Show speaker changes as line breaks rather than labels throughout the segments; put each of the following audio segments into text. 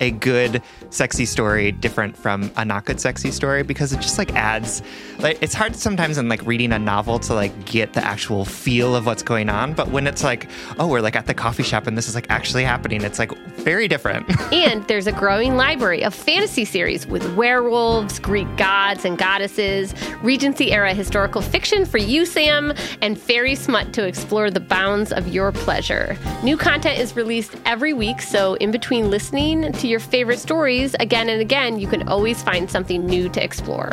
a good sexy story different from a not good sexy story because it just like adds like it's hard sometimes in like reading a novel to like get the actual feel of what's going on but when it's like oh we're like at the coffee shop and this is like actually happening it's like very different.
And there's a growing library of fantasy series with werewolves greek gods and goddesses regency era historical fiction for you sam and fairy smut to explore the bounds of your pleasure new content is released every week so in between listening to your favorite stories again and again, you can always find something new to explore.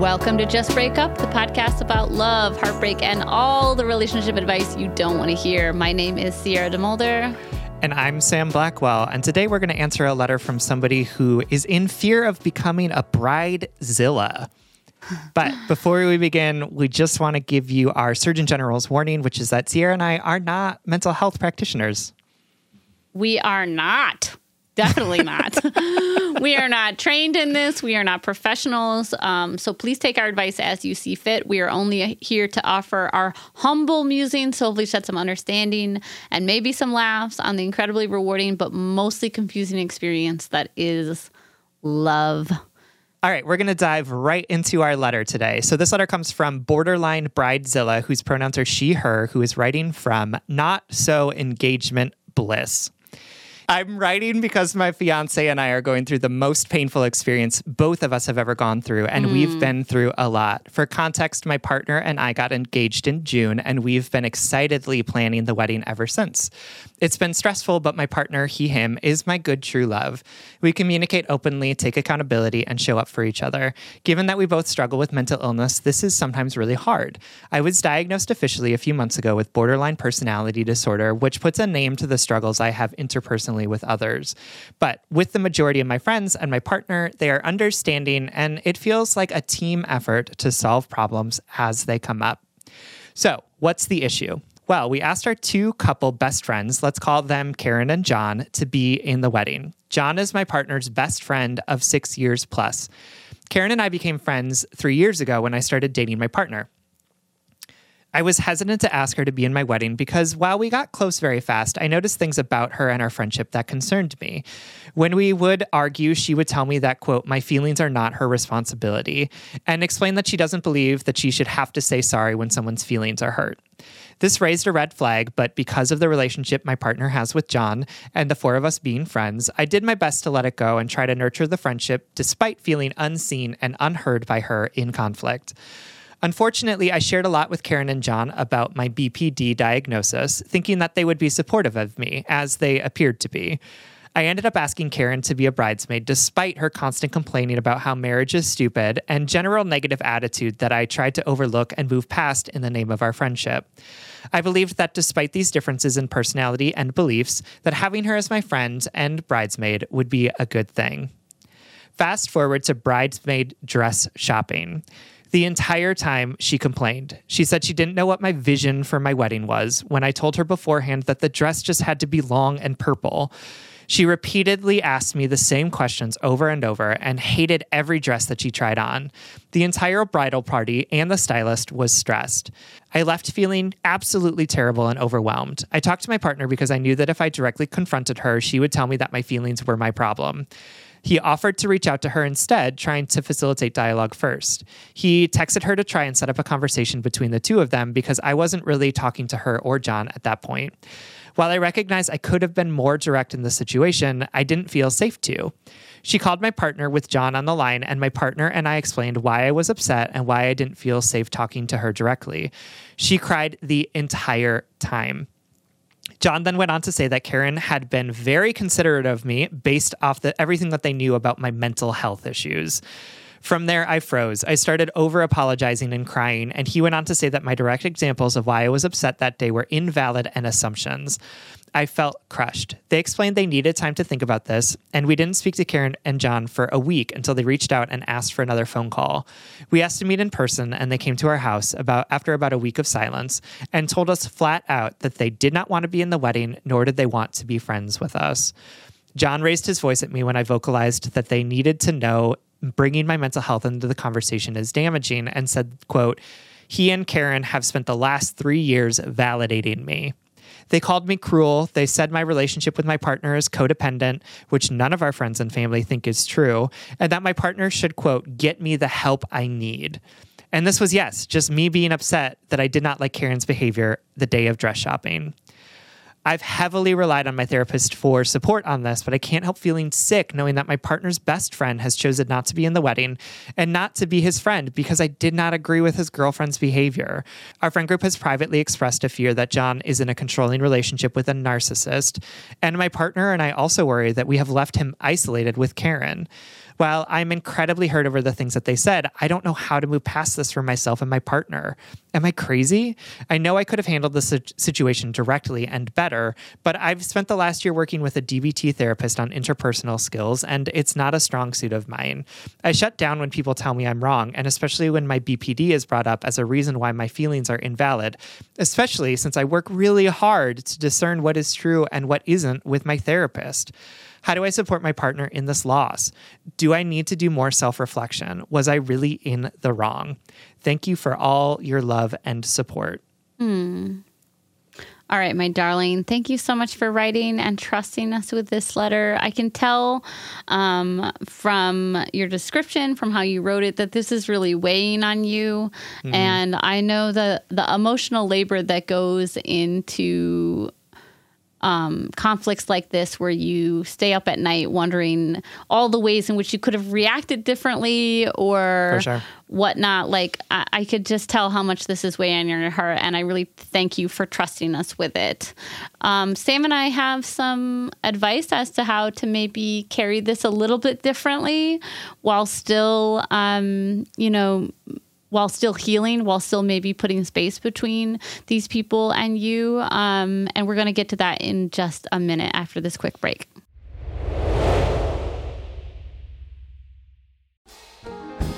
Welcome to Just Break Up, the podcast about love, heartbreak, and all the relationship advice you don't want to hear. My name is Sierra DeMulder.
And I'm Sam Blackwell. And today we're going to answer a letter from somebody who is in fear of becoming a bridezilla. But before we begin, we just want to give you our Surgeon General's warning, which is that Sierra and I are not mental health practitioners.
We are not. Definitely not. we are not trained in this. We are not professionals. Um, so please take our advice as you see fit. We are only here to offer our humble musings, so hopefully shed some understanding and maybe some laughs on the incredibly rewarding but mostly confusing experience that is love.
All right, we're going to dive right into our letter today. So, this letter comes from Borderline Bridezilla, whose pronouns are she, her, who is writing from Not So Engagement Bliss. I'm writing because my fiance and I are going through the most painful experience both of us have ever gone through, and mm. we've been through a lot. For context, my partner and I got engaged in June, and we've been excitedly planning the wedding ever since. It's been stressful, but my partner, he, him, is my good true love. We communicate openly, take accountability, and show up for each other. Given that we both struggle with mental illness, this is sometimes really hard. I was diagnosed officially a few months ago with borderline personality disorder, which puts a name to the struggles I have interpersonally with others. But with the majority of my friends and my partner, they are understanding, and it feels like a team effort to solve problems as they come up. So, what's the issue? Well, we asked our two couple best friends, let's call them Karen and John, to be in the wedding. John is my partner's best friend of six years plus. Karen and I became friends three years ago when I started dating my partner. I was hesitant to ask her to be in my wedding because while we got close very fast, I noticed things about her and our friendship that concerned me. When we would argue, she would tell me that, quote, my feelings are not her responsibility, and explain that she doesn't believe that she should have to say sorry when someone's feelings are hurt. This raised a red flag, but because of the relationship my partner has with John and the four of us being friends, I did my best to let it go and try to nurture the friendship despite feeling unseen and unheard by her in conflict. Unfortunately, I shared a lot with Karen and John about my BPD diagnosis, thinking that they would be supportive of me, as they appeared to be. I ended up asking Karen to be a bridesmaid despite her constant complaining about how marriage is stupid and general negative attitude that I tried to overlook and move past in the name of our friendship. I believed that despite these differences in personality and beliefs, that having her as my friend and bridesmaid would be a good thing. Fast forward to bridesmaid dress shopping. The entire time she complained. She said she didn't know what my vision for my wedding was when I told her beforehand that the dress just had to be long and purple. She repeatedly asked me the same questions over and over and hated every dress that she tried on. The entire bridal party and the stylist was stressed. I left feeling absolutely terrible and overwhelmed. I talked to my partner because I knew that if I directly confronted her, she would tell me that my feelings were my problem. He offered to reach out to her instead, trying to facilitate dialogue first. He texted her to try and set up a conversation between the two of them because I wasn't really talking to her or John at that point. While I recognize I could have been more direct in the situation, I didn't feel safe to. She called my partner with John on the line, and my partner and I explained why I was upset and why I didn't feel safe talking to her directly. She cried the entire time. John then went on to say that Karen had been very considerate of me based off the everything that they knew about my mental health issues. From there, I froze. I started over apologizing and crying, and he went on to say that my direct examples of why I was upset that day were invalid and assumptions. I felt crushed. They explained they needed time to think about this, and we didn't speak to Karen and John for a week until they reached out and asked for another phone call. We asked to meet in person, and they came to our house about after about a week of silence and told us flat out that they did not want to be in the wedding, nor did they want to be friends with us. John raised his voice at me when I vocalized that they needed to know bringing my mental health into the conversation is damaging and said, quote, he and Karen have spent the last three years validating me. They called me cruel. They said my relationship with my partner is codependent, which none of our friends and family think is true, and that my partner should, quote, get me the help I need. And this was, yes, just me being upset that I did not like Karen's behavior the day of dress shopping. I've heavily relied on my therapist for support on this, but I can't help feeling sick knowing that my partner's best friend has chosen not to be in the wedding and not to be his friend because I did not agree with his girlfriend's behavior. Our friend group has privately expressed a fear that John is in a controlling relationship with a narcissist, and my partner and I also worry that we have left him isolated with Karen. While I'm incredibly hurt over the things that they said, I don't know how to move past this for myself and my partner. Am I crazy? I know I could have handled this situation directly and better, but I've spent the last year working with a DBT therapist on interpersonal skills, and it's not a strong suit of mine. I shut down when people tell me I'm wrong, and especially when my BPD is brought up as a reason why my feelings are invalid, especially since I work really hard to discern what is true and what isn't with my therapist. How do I support my partner in this loss? Do I need to do more self reflection? Was I really in the wrong? Thank you for all your love and support.
Mm. All right, my darling. Thank you so much for writing and trusting us with this letter. I can tell um, from your description, from how you wrote it, that this is really weighing on you. Mm-hmm. And I know the the emotional labor that goes into um, conflicts like this where you stay up at night wondering all the ways in which you could have reacted differently or sure. whatnot. Like, I, I, could just tell how much this is weighing on your heart, and I really thank you for trusting us with it. Um, Sam and I have some advice as to how to maybe carry this a little bit differently while still, um, you know, while still healing, while still maybe putting space between these people and you. Um, and we're going to get to that in just a minute after this quick break.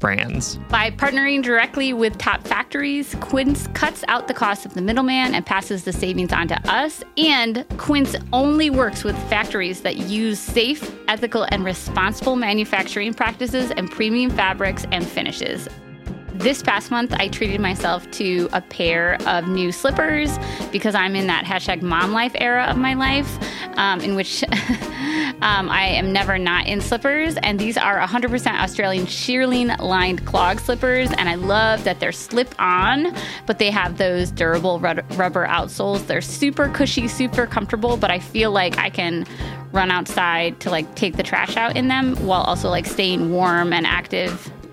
brands.
By partnering directly with top factories, Quince cuts out the cost of the middleman and passes the savings on to us. And Quince only works with factories that use safe, ethical, and responsible manufacturing practices and premium fabrics and finishes. This past month, I treated myself to a pair of new slippers because I'm in that hashtag mom life era of my life, um, in which um, I am never not in slippers. And these are 100% Australian shearling lined clog slippers. And I love that they're slip on, but they have those durable rubber outsoles. They're super cushy, super comfortable, but I feel like I can run outside to like take the trash out in them while also like staying warm and active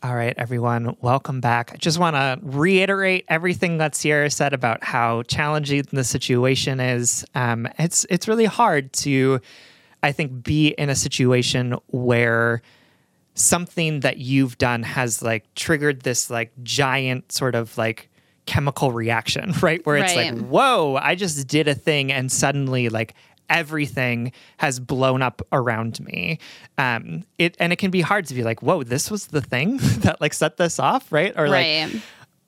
All right, everyone, welcome back. I just want to reiterate everything that Sierra said about how challenging the situation is. Um, it's it's really hard to, I think, be in a situation where something that you've done has like triggered this like giant sort of like chemical reaction, right? Where it's right. like, whoa, I just did a thing and suddenly like everything has blown up around me. Um, it and it can be hard to be like, whoa, this was the thing that like set this off, right? Or right. like,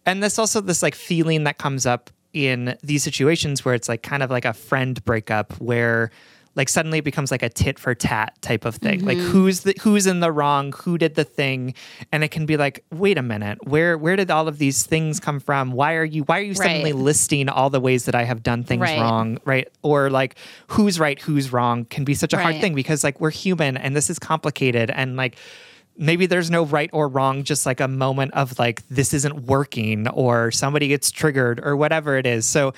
and there's also this like feeling that comes up in these situations where it's like kind of like a friend breakup where like suddenly it becomes like a tit for tat type of thing. Mm-hmm. Like who's the who's in the wrong, who did the thing, and it can be like, wait a minute, where where did all of these things come from? Why are you why are you suddenly right. listing all the ways that I have done things right. wrong, right? Or like who's right, who's wrong can be such a right. hard thing because like we're human and this is complicated and like maybe there's no right or wrong, just like a moment of like this isn't working or somebody gets triggered or whatever it is. So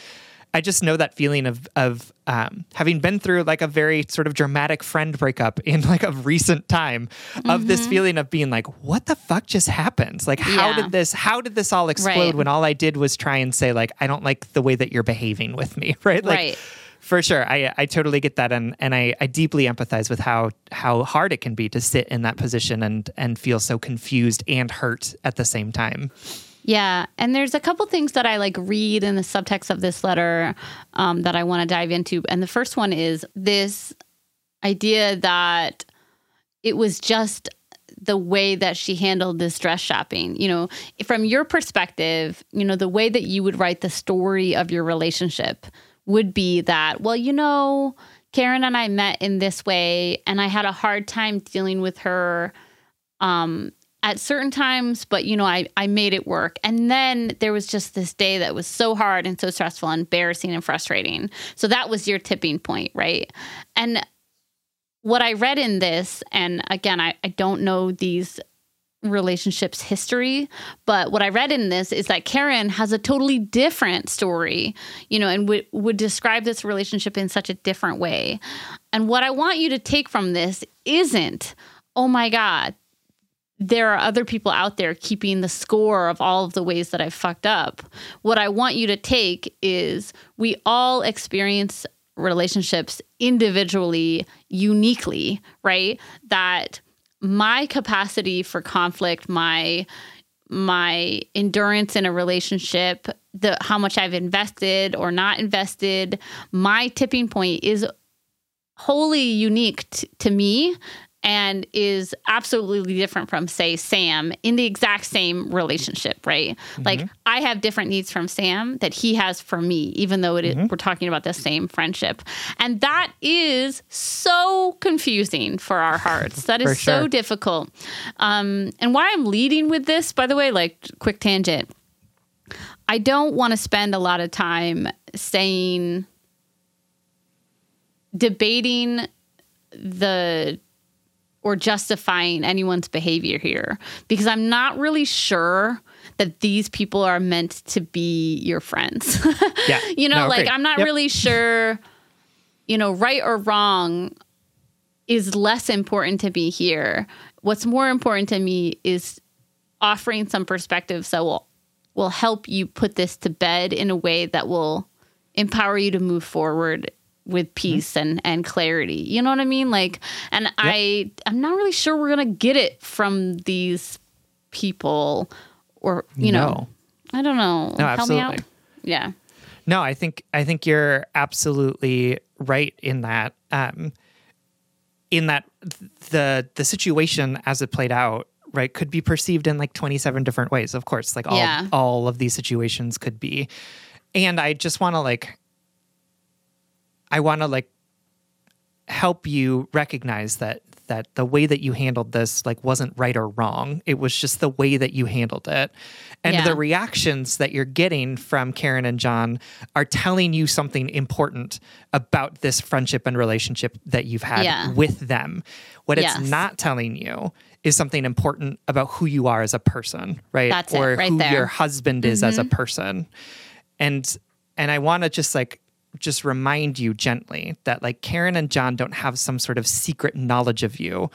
I just know that feeling of of um, having been through like a very sort of dramatic friend breakup in like a recent time of mm-hmm. this feeling of being like, what the fuck just happened? Like, how yeah. did this? How did this all explode right. when all I did was try and say like, I don't like the way that you're behaving with me, right? Like,
right.
For sure, I I totally get that, and and I, I deeply empathize with how how hard it can be to sit in that position and and feel so confused and hurt at the same time.
Yeah, and there's a couple things that I like read in the subtext of this letter um, that I want to dive into. And the first one is this idea that it was just the way that she handled this dress shopping. You know, from your perspective, you know, the way that you would write the story of your relationship would be that, well, you know, Karen and I met in this way, and I had a hard time dealing with her um, at certain times, but you know, I, I made it work. And then there was just this day that was so hard and so stressful, and embarrassing and frustrating. So that was your tipping point, right? And what I read in this, and again, I, I don't know these relationships history but what i read in this is that karen has a totally different story you know and would would describe this relationship in such a different way and what i want you to take from this isn't oh my god there are other people out there keeping the score of all of the ways that I've fucked up. What I want you to take is we all experience relationships individually, uniquely, right? That my capacity for conflict, my my endurance in a relationship, the how much I've invested or not invested, my tipping point is wholly unique t- to me and is absolutely different from say Sam in the exact same relationship, right? Mm-hmm. Like I have different needs from Sam that he has for me even though it mm-hmm. is, we're talking about the same friendship. And that is so confusing for our hearts. That is sure. so difficult. Um, and why I'm leading with this by the way, like quick tangent. I don't want to spend a lot of time saying debating the or justifying anyone's behavior here because I'm not really sure that these people are meant to be your friends.
yeah.
You know, no, like I'm not yep. really sure, you know, right or wrong is less important to me here. What's more important to me is offering some perspectives that will will help you put this to bed in a way that will empower you to move forward with mm-hmm. peace mm-hmm. and and clarity. You know what I mean? Like and yep. I I'm not really sure we're going to get it from these people or you no. know. I don't know.
No, Help absolutely.
Yeah.
No, I think I think you're absolutely right in that um in that the the situation as it played out right could be perceived in like 27 different ways of course like all yeah. all of these situations could be and i just want to like I want to like help you recognize that that the way that you handled this like wasn't right or wrong it was just the way that you handled it and yeah. the reactions that you're getting from karen and john are telling you something important about this friendship and relationship that you've had yeah. with them what yes. it's not telling you is something important about who you are as a person right
That's
or
right
who
there.
your husband is mm-hmm. as a mm-hmm. person and and i want to just like just remind you gently that like Karen and John don't have some sort of secret knowledge of you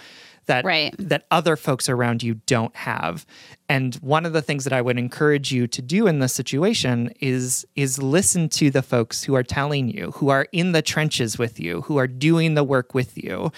that
right.
that other folks around you don't have. And one of the things that I would encourage you to do in this situation is is listen to the folks who are telling you, who are in the trenches with you, who are doing the work with you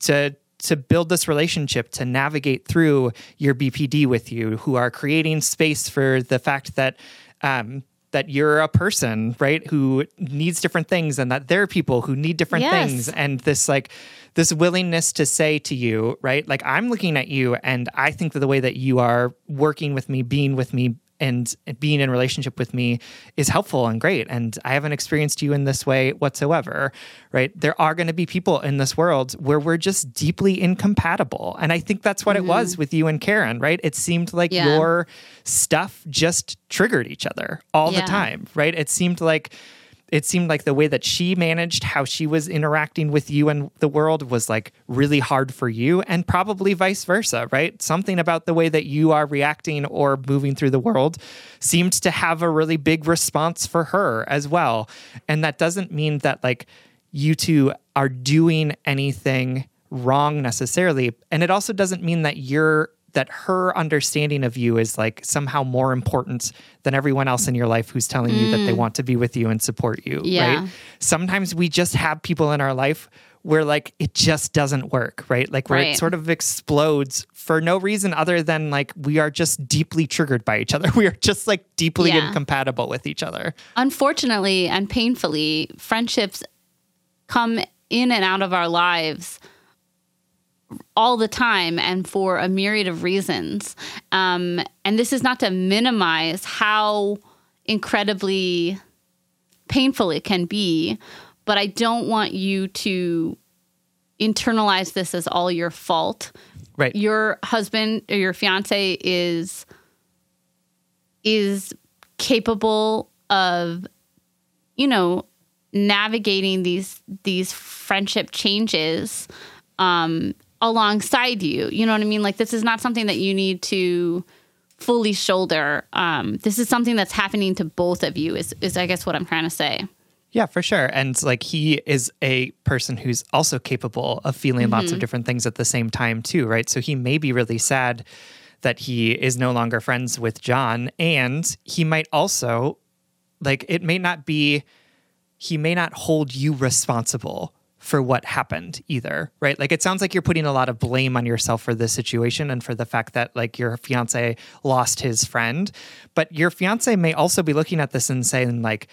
to to build this relationship, to navigate through your BPD with you, who are creating space for the fact that um, that you're a person, right, who needs different things and that there are people who need different yes. things and this like this willingness to say to you, right? Like I'm looking at you and I think that the way that you are working with me, being with me, and being in relationship with me is helpful and great and i haven't experienced you in this way whatsoever right there are going to be people in this world where we're just deeply incompatible and i think that's what mm-hmm. it was mm-hmm. with you and karen right it seemed like yeah. your stuff just triggered each other all yeah. the time right it seemed like it seemed like the way that she managed how she was interacting with you and the world was like really hard for you and probably vice versa right? Something about the way that you are reacting or moving through the world seemed to have a really big response for her as well. And that doesn't mean that like you two are doing anything wrong necessarily. And it also doesn't mean that you're that her understanding of you is like somehow more important than everyone else in your life who's telling mm. you that they mm. want to be with you and support you, yeah. right? Sometimes we just have people in our life where like it just doesn't work, right? Like where right. it sort of explodes for no reason other than like we are just deeply triggered by each other. We are just like deeply yeah. incompatible with each other.
Unfortunately and painfully, friendships come in and out of our lives all the time and for a myriad of reasons. Um, and this is not to minimize how incredibly painful it can be, but I don't want you to internalize this as all your fault.
Right.
Your husband or your fiance is is capable of you know navigating these these friendship changes um, alongside you. You know what I mean? Like this is not something that you need to fully shoulder. Um, this is something that's happening to both of you. Is is I guess what I'm trying to say.
Yeah, for sure. And like he is a person who's also capable of feeling lots of different things at the same time, too, right? So he may be really sad that he is no longer friends with John. And he might also, like, it may not be, he may not hold you responsible for what happened either, right? Like it sounds like you're putting a lot of blame on yourself for this situation and for the fact that like your fiance lost his friend, but your fiance may also be looking at this and saying like,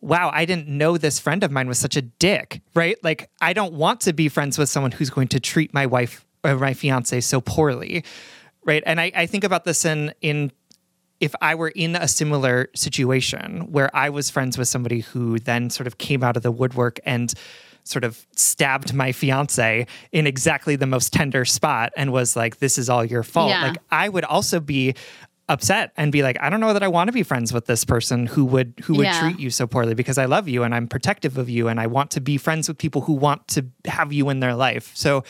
wow, I didn't know this friend of mine was such a dick, right? Like I don't want to be friends with someone who's going to treat my wife or my fiance so poorly, right? And I, I think about this in in if I were in a similar situation where I was friends with somebody who then sort of came out of the woodwork and sort of stabbed my fiance in exactly the most tender spot and was like, this is all your fault.
Yeah.
Like, I would also be upset and be like i don't know that i want to be friends with this person who would who would
Yeah.
treat you so poorly because i love you and i'm protective of you and i want to be friends with people who want to have you in their life so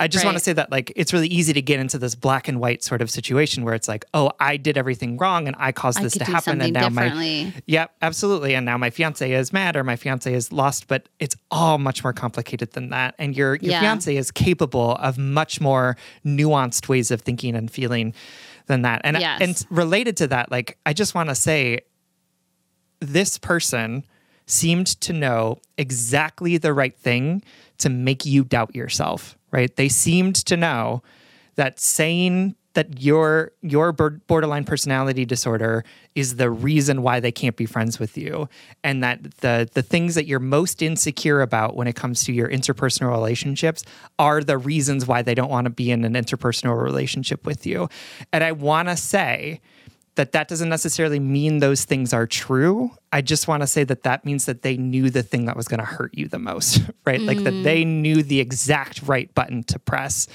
i just want to say that like it's really easy to get into this black and white sort of situation where it's like oh i did everything wrong and i caused
I
this to happen and now my yeah, absolutely. And now my fiance is mad or my fiance is lost, but it's all much more complicated than that. And your your
Yeah.
fiance is capable of much more nuanced ways of thinking and feeling than that. And
Yes.
and related to that, like I just want to say this person seemed to know exactly the right thing to make you doubt yourself, right? They seemed to know that saying that your your borderline personality disorder is the reason why they can't be friends with you and that the the things that you're most insecure about when it comes to your interpersonal relationships are the reasons why they don't want to be in an interpersonal relationship with you. And I want to say that that doesn't necessarily mean those things are true. I just want to say that that means that they knew the thing that was going to hurt you the most, right? Like that they mm. knew the exact right button to press.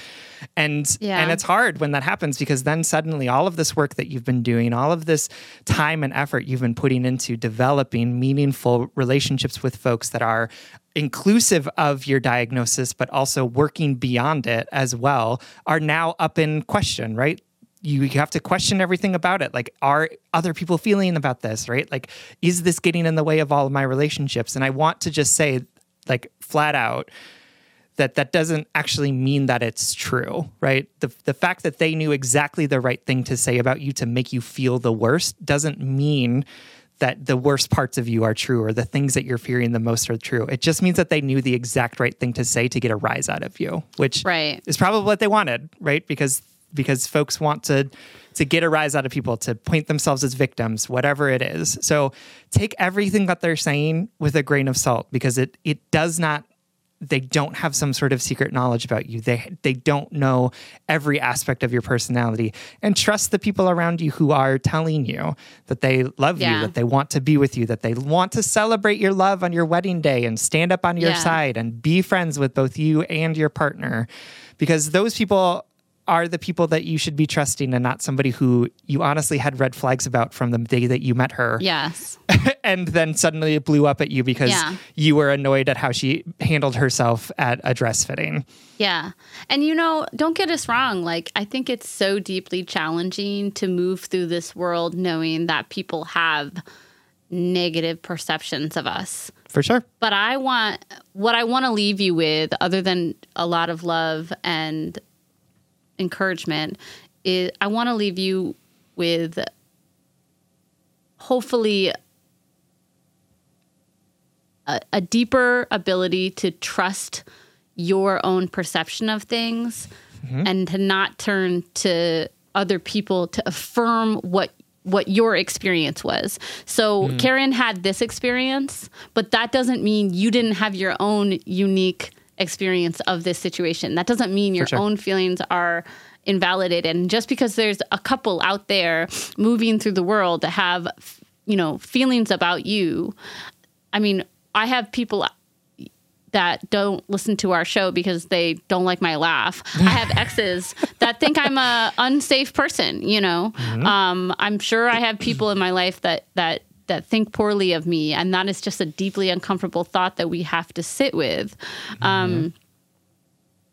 And
Yeah.
and it's hard when that happens because then suddenly all of this work that you've been doing, all of this time and effort you've been putting into developing meaningful relationships with folks that are inclusive of your diagnosis but also working beyond it as well are now up in question, right? You you have to question everything about it. Like, are other people feeling about this, right? Like, is this getting in the way of all of my relationships? And I want to just say, like, flat out, that that doesn't actually mean that it's true, right? The the fact that they knew exactly the right thing to say about you to make you feel the worst doesn't mean that the worst parts of you are true or the things that you're fearing the most are true. It just means that they knew the exact right thing to say to get a rise out of you, which
Right.
is probably what they wanted, right? Because because folks want to to get a rise out of people, to point themselves as victims, whatever it is. So take everything that they're saying with a grain of salt because it it does not they don't have some sort of secret knowledge about you. They they don't know every aspect of your personality. And trust the people around you who are telling you that they love you, that they want to be with you, that they want to celebrate your love on your wedding day and stand up on your
Yeah.
side and be friends with both you and your partner. Because those people are the people that you should be trusting and not somebody who you honestly had red flags about from the day that you met her
Yes.
and then suddenly it blew up at you because
Yeah.
you were annoyed at how she handled herself at a dress fitting.
Yeah. And you know, don't get us wrong. Like, I think it's so deeply challenging to move through this world knowing that people have negative perceptions of us.
For sure.
But I want, what I want to leave you with, other than a lot of love and encouragement, is I want to leave you with hopefully a, a deeper ability to trust your own perception of things mm-hmm. and to not turn to other people to affirm what what your experience was. So hmm. Karen had this experience, but that doesn't mean you didn't have your own unique experience of this situation. That doesn't mean your
sure.
own feelings are invalidated. And just because there's a couple out there moving through the world that have, you know, feelings about you, I mean, I have people that don't listen to our show because they don't like my laugh. I have exes that think I'm a unsafe person, you know. Um, I'm sure I have people in my life that that that think poorly of me and that is just a deeply uncomfortable thought that we have to sit with. Um,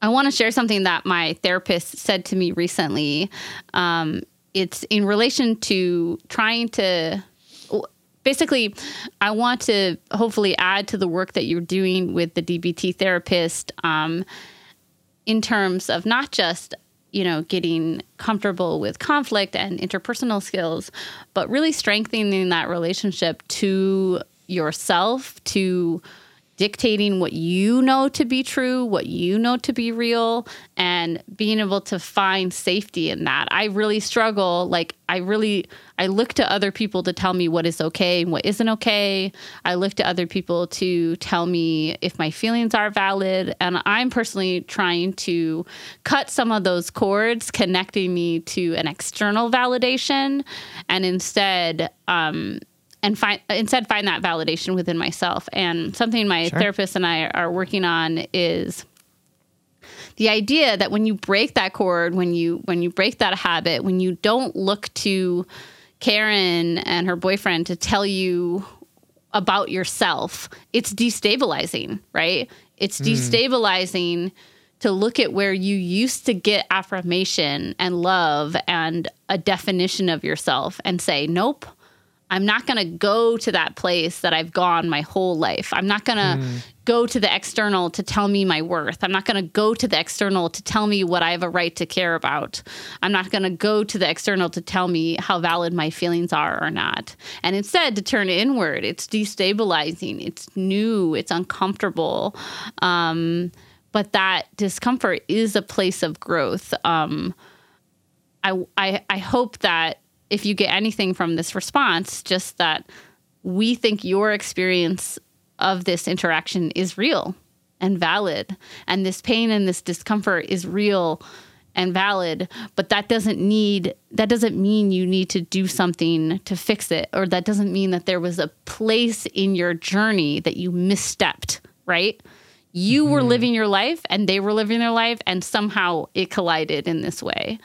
I want to share something that my therapist said to me recently. Um, it's in relation to trying to basically, I want to hopefully add to the work that you're doing with the DBT therapist um, in terms of not just you know getting comfortable with conflict and interpersonal skills, but really strengthening that relationship to yourself to dictating what you know to be true, what you know to be real, and being able to find safety in that. I really struggle. Like, I really, I look to other people to tell me what is okay and what isn't okay. I look to other people to tell me if my feelings are valid. And I'm personally trying to cut some of those cords connecting me to an external validation and instead, um, and find instead find that validation within myself. And something my sure. therapist and I are working on is the idea that when you break that cord, when you when you break that habit, when you don't look to Karen and her boyfriend to tell you about yourself, it's destabilizing, right? It's mm. destabilizing to look at where you used to get affirmation and love and a definition of yourself and say, nope, I'm not going to go to that place that I've gone my whole life. I'm not going to mm. go to the external to tell me my worth. I'm not going to go to the external to tell me what I have a right to care about. I'm not going to go to the external to tell me how valid my feelings are or not. And instead, to turn inward, it's destabilizing, it's new, it's uncomfortable. Um, but that discomfort is a place of growth. Um, I, I, I hope that if you get anything from this response, just that we think your experience of this interaction is real and valid. And this pain and this discomfort is real and valid, but that doesn't need that doesn't mean you need to do something to fix it or that doesn't mean that there was a place in your journey that you misstepped, right? You mm-hmm. were living your life and they were living their life and somehow it collided in this way.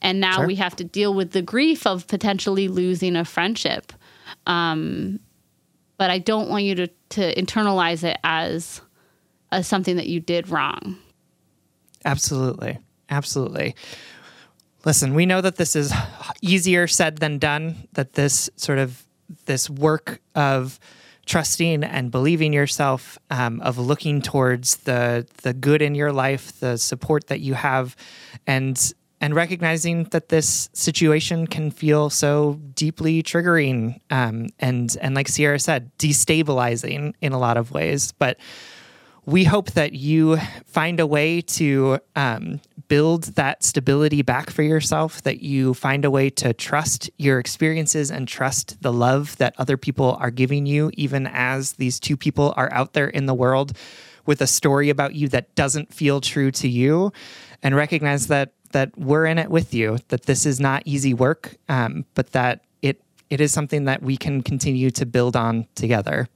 And now sure. we have to deal with the grief of potentially losing a friendship. Um, but I don't want you to, to internalize it as, as something that you did wrong.
Absolutely. Absolutely. Listen, we know that this is easier said than done, that this sort of this work of trusting and believing yourself, um, of looking towards the the good in your life, the support that you have, and and recognizing that this situation can feel so deeply triggering um, and and like Sierra said, destabilizing in a lot of ways. But we hope that you find a way to um, build that stability back for yourself. That you find a way to trust your experiences and trust the love that other people are giving you, even as these two people are out there in the world with a story about you that doesn't feel true to you and recognize that that we're in it with you. That this is not easy work, um, but that it it is something that we can continue to build on together.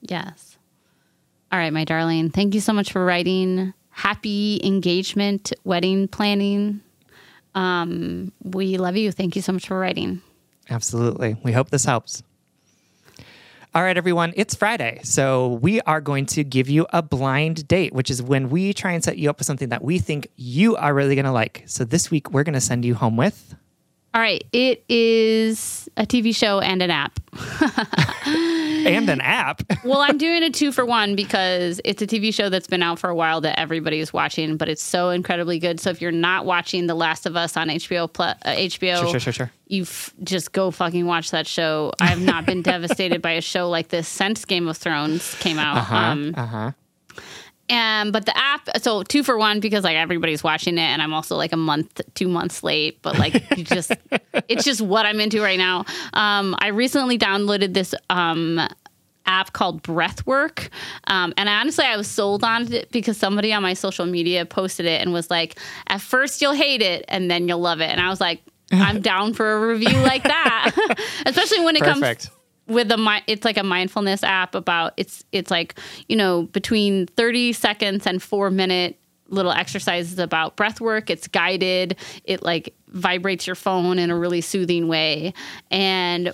Yes. All right, my darling. Thank you so much for writing. Happy engagement, wedding planning. Um, we love you. Thank you so much for writing.
Absolutely. We hope this helps. All right, everyone, it's Friday. So we are going to give you a blind date, which is when we try and set you up with something that we think you are really going to like. So this week, we're going to send you home with.
All right, it is a TV show and an app.
and an app.
well, I'm doing a two for one because it's a TV show that's been out for a while that everybody is watching, but it's so incredibly good. So if you're not watching The Last of Us on HBO, plus, uh, HBO,
sure, sure, sure, sure.
you f- just go fucking watch that show. I have not been devastated by a show like this since Game of Thrones came out.
Uh-huh, um, uh-huh.
And but the app, so two for one because like everybody's watching it, and I'm also like a month, two months late. But like, just it's just what I'm into right now. Um, I recently downloaded this um, app called Breathwrk. Um, and honestly, I was sold on it because somebody on my social media posted it and was like, at first you'll hate it and then you'll love it. And I was like, I'm down for a review like that, especially when it Perfect. comes with a it's like a mindfulness app about it's it's like you know between 30 seconds and 4 minute little exercises about breath work. It's guided. It like vibrates your phone in a really soothing way. And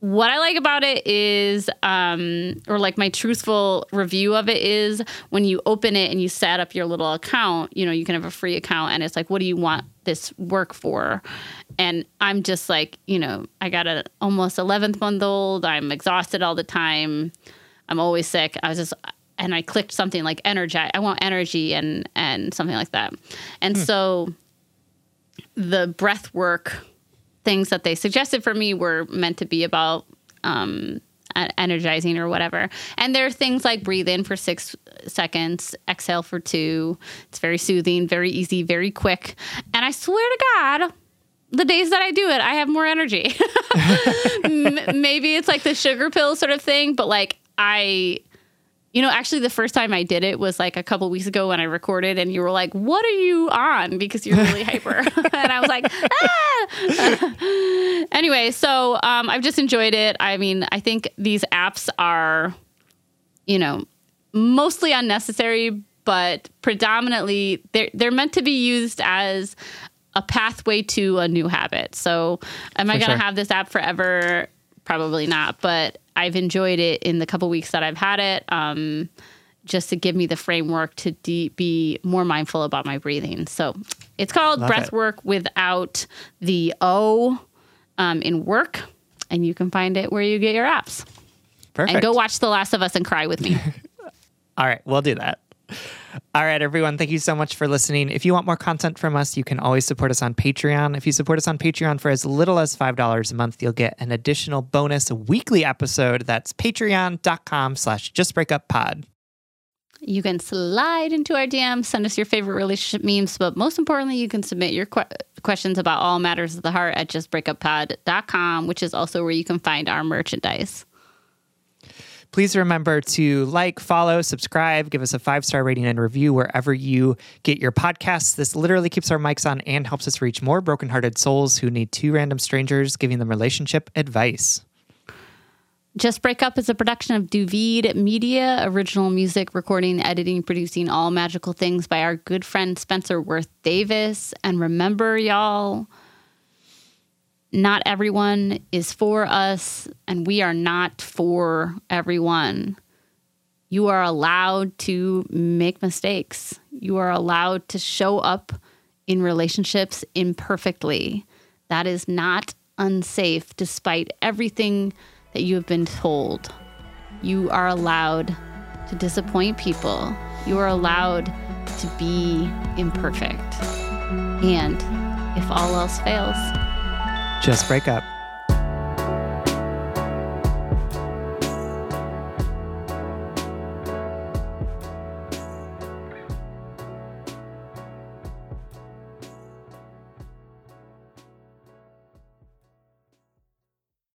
what I like about it is, um, or like my truthful review of it is when you open it and you set up your little account, you know, you can have a free account and it's like, what do you want this work for? and I'm just like, you know, I got an almost 11th month old. I'm exhausted all the time. I'm always sick. I was just, and I clicked something like energy. I want energy and and something like that. And hmm. so the breath work things that they suggested for me were meant to be about um, energizing or whatever. And there are things like breathe in for six seconds, exhale for two. It's very soothing, very easy, very quick. And I swear to God, the days that I do it, I have more energy. Maybe it's like the sugar pill sort of thing, but like I you know, actually, the first time I did it was like a couple weeks ago when I recorded, and you were like, "What are you on?" Because you're really hyper, and I was like, "Ah." anyway, so um, I've just enjoyed it. I mean, I think these apps are, you know, mostly unnecessary, but predominantly they're they're meant to be used as a pathway to a new habit. So, am I going to sure. have this app forever? Probably not, but I've enjoyed it in the couple weeks that I've had it. Um, just to give me the framework to de- be more mindful about my breathing. So it's called Love breath it. work without the O um, in work, and you can find it where you get your apps. Perfect. And go watch The Last of Us and cry with me.
All right, we'll do that. All right, everyone. Thank you so much for listening. If you want more content from us, you can always support us on Patreon. If you support us on Patreon for as little as $5 a month, you'll get an additional bonus weekly episode. That's patreon.com slash justbreakuppod.
You can slide into our DMs, send us your favorite relationship memes, but most importantly, you can submit your que- questions about all matters of the heart at justbreakuppod.com, which is also where you can find our merchandise.
Please remember to like, follow, subscribe, give us a five star rating and review wherever you get your podcasts. This literally keeps our mics on and helps us reach more brokenhearted souls who need two random strangers giving them relationship advice.
Just Break Up is a production of Duvid Media, original music, recording, editing, producing all magical things by our good friend Spencer Worth Davis. And remember, y'all, not everyone is for us, and we are not for everyone. You are allowed to make mistakes. You are allowed to show up in relationships imperfectly. That is not unsafe, despite everything that you have been told. You are allowed to disappoint people. You are allowed to be imperfect. And if all else fails,
just break up.